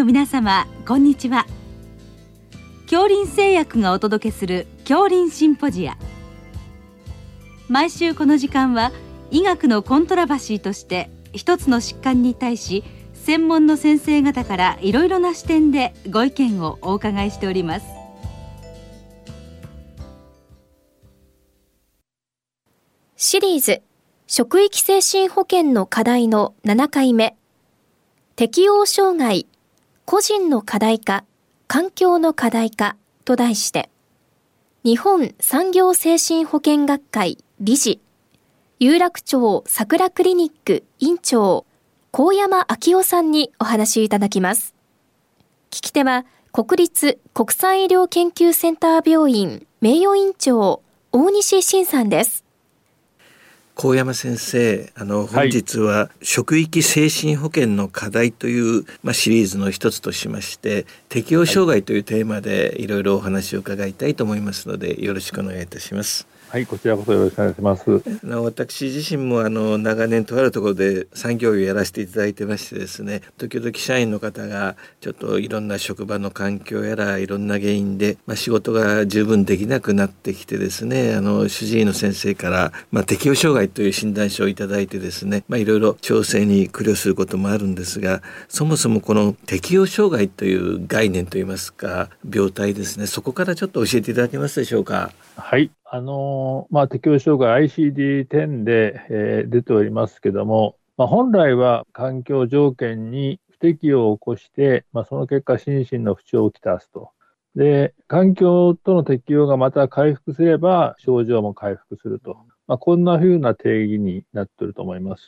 の皆様こんにちは。恐林製薬がお届けする恐林シンポジア。毎週この時間は医学のコントラバシーとして一つの疾患に対し専門の先生方からいろいろな視点でご意見をお伺いしております。シリーズ職域精神保健の課題の7回目。適応障害個人の課題か、環境の課題かと題して、日本産業精神保健学会理事、有楽町桜クリニック院長、高山昭夫さんにお話いただきます。聞き手は、国立国際医療研究センター病院名誉院長、大西晋さんです。高山先生あの本日は職域精神保健の課題という、まあ、シリーズの一つとしまして適応障害というテーマでいろいろお話を伺いたいと思いますのでよろしくお願いいたします。はい、こちらこそよろしくお願いします。あの私自身もあの長年とあるところで産業医をやらせていただいてましてですね、時々社員の方がちょっといろんな職場の環境やらいろんな原因で、まあ、仕事が十分できなくなってきてですね、あの主治医の先生からまあ、適応障害という診断書をいただいてですね、まあ、いろいろ調整に苦慮することもあるんですが、そもそもこの適応障害という概念といいますか病態ですね、そこからちょっと教えていただけますでしょうか？はい。あのまあ、適応障害 ICD-10 で、えー、出ておりますけども、まあ、本来は環境条件に不適応を起こして、まあ、その結果、心身の不調をきたすと。で、環境との適応がまた回復すれば、症状も回復すると。まあ、こんなふうな定義になっていると思います。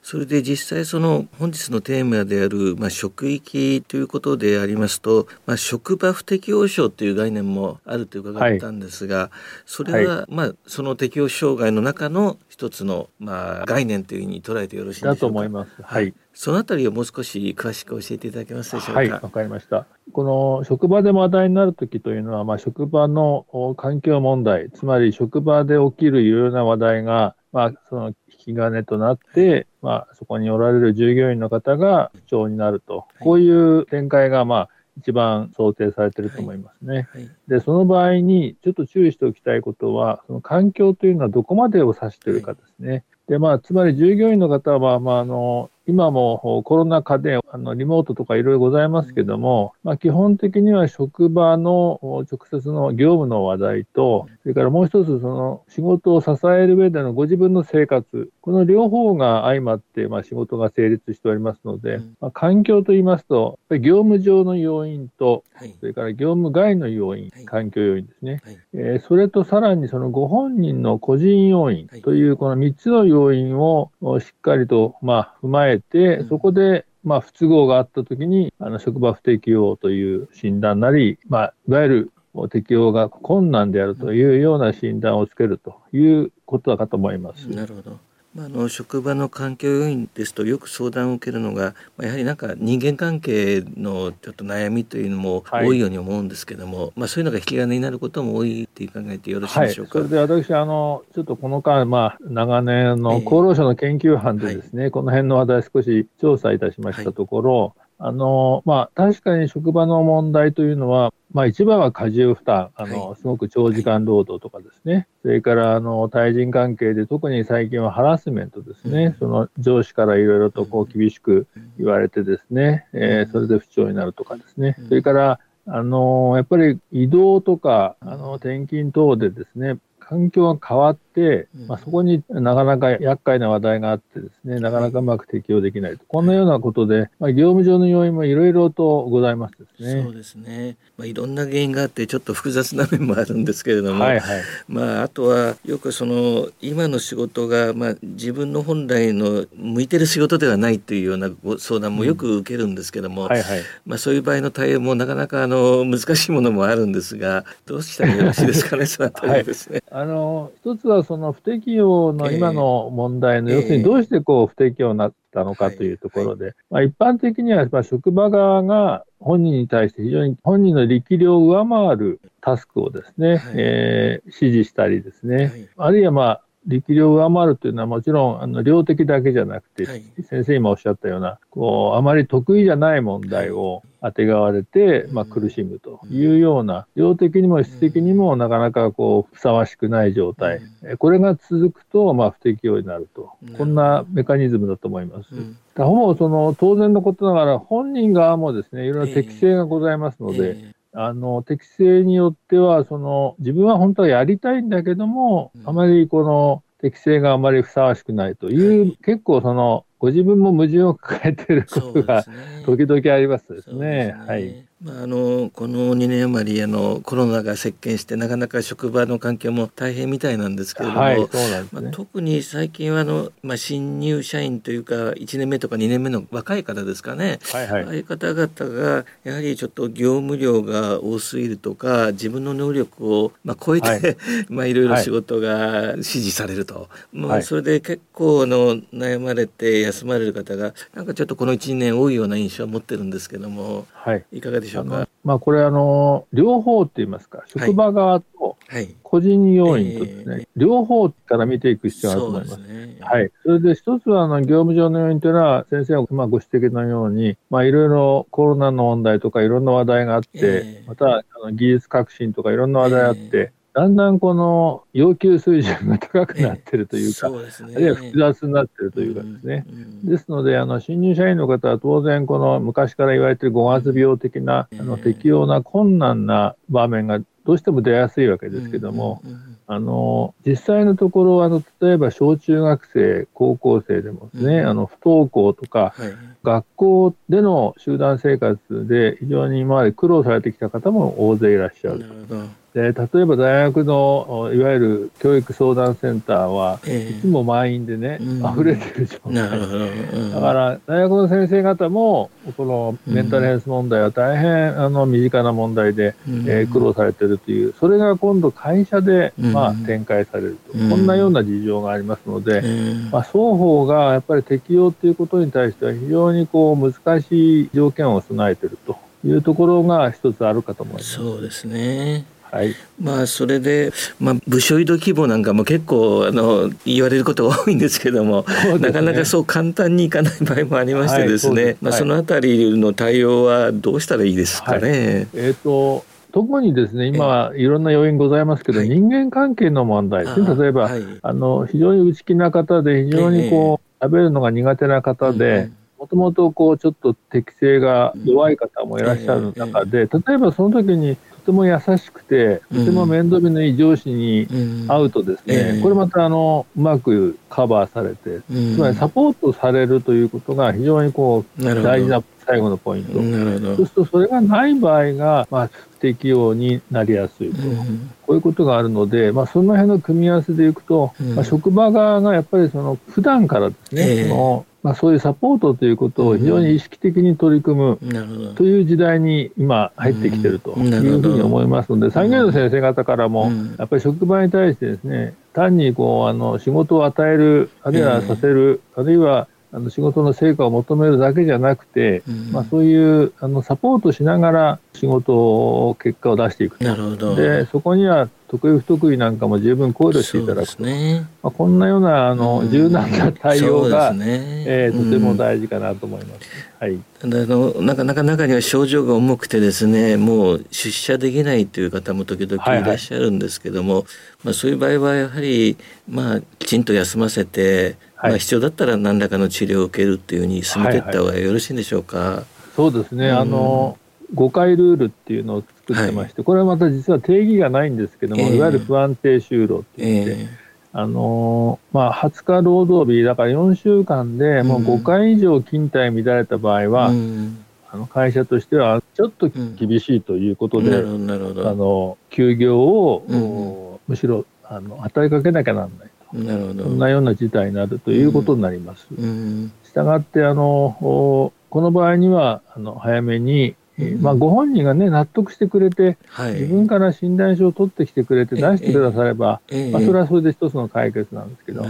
それで実際その本日のテーマである、まあ、職域ということでありますと、まあ、職場不適応症という概念もあると伺ったんですが、はい、それは、まあ、その適応障害の中の一つの、まあ、概念というふうに捉えてよろしいでしょうか？だと思います。はい。そのあたりをもう少し詳しく教えていただけますでしょうか？はい、わかりました。この職場で話題になるときというのは、まあ、職場の環境問題、つまり職場で起きるいろいろな話題が、まあ、その引き金となって、まあ、そこにおられる従業員の方が不調になると、こういう展開が、まあ、一番想定されていると思いますね。はい。はい、で、その場合にちょっと注意しておきたいことは、その環境というのはどこまでを指しているかですね。で、まあ、つまり従業員の方は、まあ、あの、今もコロナ禍であのリモートとかいろいろございますけども、まあ、基本的には職場の直接の業務の話題と、それからもう一つ、その仕事を支える上でのご自分の生活、この両方が相まって、まあ、仕事が成立しておりますので、まあ、環境といいますと、業務上の要因と、それから業務外の要因、環境要因ですね。えー、それとさらにそのご本人の個人要因というこの3つの要因をしっかりとまあ踏まえて、そこで、まあ、不都合があったときに、あの、職場不適応という診断なり、まあ、いわゆる適応が困難であるというような診断をつけるということだかと思います。なるほど。まあ、あの職場の環境要因ですとよく相談を受けるのが、まあ、やはりなんか人間関係のちょっと悩みというのも多いように思うんですけども、はい、まあ、そういうのが引き金になることも多いって考えてよろしいでしょうか？はい、それで私あのちょっとこの間、まあ、長年の厚労省の研究班でですね、えーはい、この辺の話題少し調査いたしましたところ、あの、まあ、確かに職場の問題というのは、まあ、一番は過重負担、あの、はい、すごく長時間労働とかですね、それから、あの、対人関係で特に最近はハラスメントですね、うん、その上司からいろいろとこう厳しく言われてですね、うん、えー、それで不調になるとかですね、それから、あの、やっぱり移動とか、あの、転勤等でですね、環境が変わって、まあ、そこになかなか厄介な話題があってですね、なかなかうまく適用できないと。こんなようなことで、まあ、業務上の要因もいろいろとございますですね。そうですね。まあ、いろんな原因があって、ちょっと複雑な面もあるんですけれども、はいはい、まあ、あとは、よくその、今の仕事が、まあ、自分の本来の向いてる仕事ではないというようなご相談もよく受けるんですけども、うんはいはい、まあ、そういう場合の対応もなかなか、あの、難しいものもあるんですが、どうしたらよろしいですかね、そのあたりですね。あの、一つはその不適用の今の問題の、えー、要するにどうしてこう不適用になったのかというところで、はい。まあ、一般的にはまあ職場側が本人に対して非常に本人の力量を上回るタスクをですね、はい、えー、指示したりですね、はい、あるいはまあ力量を上回るというのはもちろんあの量的だけじゃなくて、はい。先生今おっしゃったようなこうあまり得意じゃない問題をあてがわれて、まあ、苦しむというような量的にも質的にもなかなかこうふさわしくない状態、えこれが続くと、まあ、不適用になると。こんなメカニズムだと思います。うん。だほぼその当然のことながら本人側もですねいろいろ適性がございますので、えあの適性によってはその自分は本当はやりたいんだけども、うんあまりこの適性があまりふさわしくないという、はい結構そのご自分も矛盾を抱えていることが時々ありますですね。ですはい。まあ、あのこの2年余りあのコロナが席巻してなかなか職場の環境も大変みたいなんですけれども、はい、そうなんですまあ、ね。特に最近はあの、まあ、新入社員というか1年目とか2年目の若い方ですかね、はいはい。ああいう方々がやはりちょっと業務量が多すぎるとか自分の能力を、まあ、超えて、はい。い、まあいろいろ仕事が指示されると、まあ、はい。それで結構あの悩まれて休まれる方がなんかちょっとこの12年多いような印象を持ってるんですけどもはい。いかがでしょあのうか。まあこれあの両方って言いますか、職場側とはい、個人要因とですね、ええ両方から見ていく必要があると思います。はい。それで一つは、あの、業務上の要因というのは、先生がまあご指摘のように、まあ、いろいろコロナの問題とかいろんな話題があって、ええまた、あの技術革新とかいろんな話題があって、えだんだんこの要求水準が高くなってるというか、ね。あるいは複雑になってるというかですね。うん。うんですので、あの、新入社員の方は当然、この昔から言われている五月病的な、あの、ええ適用な困難な場面がどうしても出やすいわけですけども、あの、実際のところ、あの、例えば小中学生、高校生でもですね、うんあの、不登校とか、はい。学校での集団生活で非常に今まで苦労されてきた方も大勢いらっしゃる。で、例えば大学の、おいわゆる教育相談センターは、えいつも満員でね、うん。溢れてる状態。うん。だから、大学の先生方も、このメンタルヘルス問題は大変、あの、身近な問題で、うん。えー苦労されてるという、それが今度会社で、うん。まあ、展開されると、うん。こんなような事情がありますので、ええまあ、双方がやっぱり適用ということに対しては非常にこう難しい条件を備えているというところが一つあるかと思います。そうですね。はい。まあそれで、まあ、部署移動規模なんかも結構あの言われることが多いんですけども、ね。なかなかそう簡単にいかない場合もありましてですね、はいまあ、はい。そのあたりの対応はどうしたらいいですかね。えっ、と、特にですね、今はいろんな要因ございますけど、はい。人間関係の問題ですね。あー例えば、はい。あの、非常に内気な方で、非常にこう、食べるのが苦手な方で、もともとこう、ちょっと適性が弱い方もいらっしゃる中で、例えばその時にとても優しくて、とても面倒見のいい上司にうん。会うとですね、ええ。これまたあの、うまくカバーされて、うん。つまりサポートされるということが非常にこう、大事な最後のポイント。なるほど。そうすると、それがない場合が、まあ、不適用になりやすいと。うん。こういうことがあるので、まあ、その辺の組み合わせでいくと、うん。まあ、職場側がやっぱりその普段からですね、ええ。そのまあ、そういうサポートということを非常に意識的に取り組むという時代に今入ってきてるというふうに思いますので、産業の先生方からもうん、やっぱり職場に対してですね、単にこうあの仕事を与える、あるいはさせる、あるいはあの仕事の成果を求めるだけじゃなくて、うん。まあ、そういうあのサポートしながら仕事を、結果を出していくと。なるほど。で、そこには得意不得意なんかも十分考慮していただくね。まあ、こんなようなあの、うん。柔軟な対応が、ね。えーとてもうん大事かなと思います。はい。ただあのなかなか中には症状が重くてですねもう出社できないという方も時々はいはい。いらっしゃるんですけども、まあ、そういう場合はやはり、まあ、きちんと休ませて、はいまあ、必要だったら何らかの治療を受けるっていうふうに進めていった方がよろしいんでしょうか。そうですね。うん。あの、誤解ルールっていうのを作ってまして、これはまた実は定義がないんですけども、ええ。いわゆる不安定就労って言って、えあのーまあ、20日労働日、だから4週間でもう5回以上勤怠乱れた場合えは、うん。あの会社としてはちょっと厳しいということで、なるほどなるほあどの、休業を、むしろ、あの、与えかけなきゃなんない。と。なるほど。そんなような事態になるということになります。うん。したがって、あの、おこの場合には、あの、早めに、まあ、ご本人がね、納得してくれて、はい、自分から診断書を取ってきてくれて出してくだされば、ええ。まあ、それはそれで一つの解決なんですけど。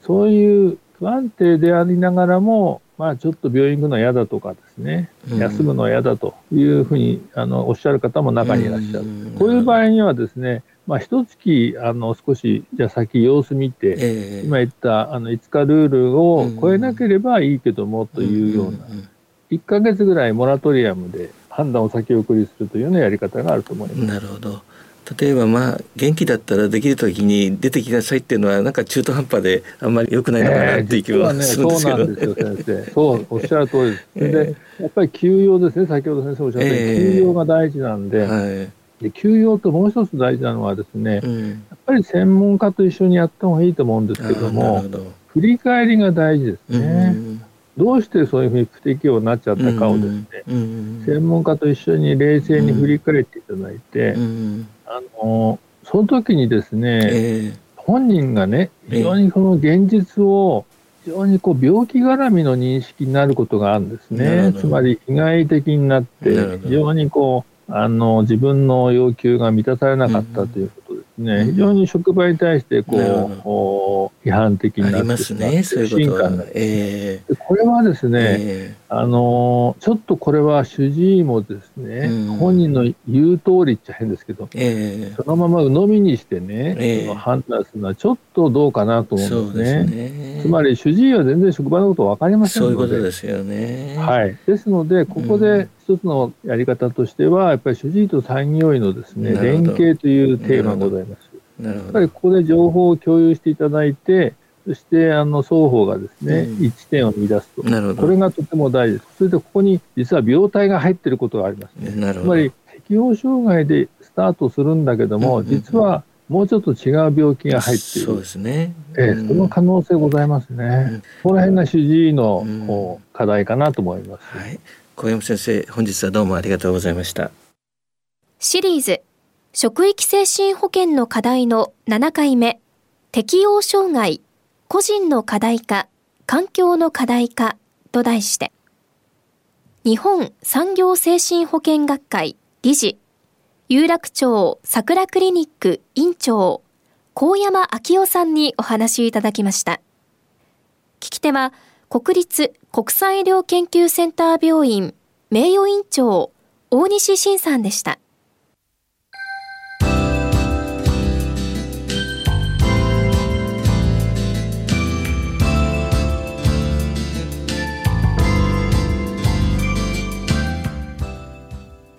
そういう不安定でありながらも、まあ、ちょっと病院行くのは嫌だとかですね、うん。休むのは嫌だというふうにあのおっしゃる方も中にいらっしゃる。うん。こういう場合にはですね、まあ、一月、あの、少し、じゃあ先様子見て、えー、今言った、あの、5日ルールを超えなければいいけども、というような、1ヶ月ぐらいモラトリアムで判断を先送りするというようなやり方があると思います。なるほど。例えばまあ元気だったらできる時に出てきなさいっていうのはなんか中途半端であんまり良くないのかなっていう気はするんですけど、ね、そうなんですよ先生。そうおっしゃる通りです、えー、でやっぱり休養ですね先ほど先生おっしゃったように、えー、休養が大事なんで,、はい、で休養ともう一つ大事なのはですね、うん、やっぱり専門家と一緒にやった方がいいと思うんですけども振り返りが大事ですね、うんどうしてそういうふうに不適応になっちゃったかをですね、専門家と一緒に冷静に振り返っていただいて、あのその時にですね、えー、本人がね、非常にその現実を、非常にこう病気絡みの認識になることがあるんですね。つまり被害的になって、非常にこう、あの、自分の要求が満たされなかったということですね。非常に職場に対してこう、批判的になってしまって、不信感が、えー、これはですね、えー、あのちょっとこれは主治医もですね、うん、本人の言う通りっちゃ変ですけど、えー、そのまま鵜呑みにしてね、えー、判断するのはちょっとどうかなと思うんですね。すつまり主治医は全然職場のこと分かりませんので。そういうことですよね。はい。ですので、ここで一つのやり方としては、やっぱり主治医と産業医のですね、連携というテーマがございます。やっぱりここで情報を共有していただいて、そしてあの双方がですね、うん、一致点を見出すと、これがとても大事です。それでここに実は病態が入っていることがありますね。つまり適応障害でスタートするんだけども、うんうん、実はもうちょっと違う病気が入っている。そうですね。えー、その可能性ございますね。うん、この辺が主治医の、課題かなと思います。はい。小山先生、本日はどうもありがとうございました。シリーズ職域精神保健の課題の7回目、適応障害、個人の課題化、環境の課題化と題して、日本産業精神保健学会理事、有楽町桜クリニック院長、高山昭夫さんにお話いただきました。聞き手は、国立国際医療研究センター病院名誉院長、大西晋さんでした。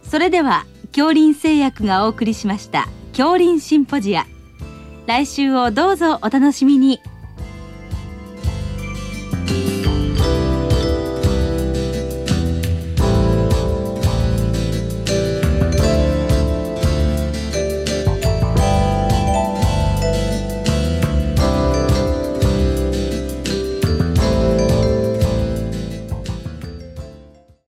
それでは恐林製薬がお送りしました恐林シンポジア来週をどうぞお楽しみに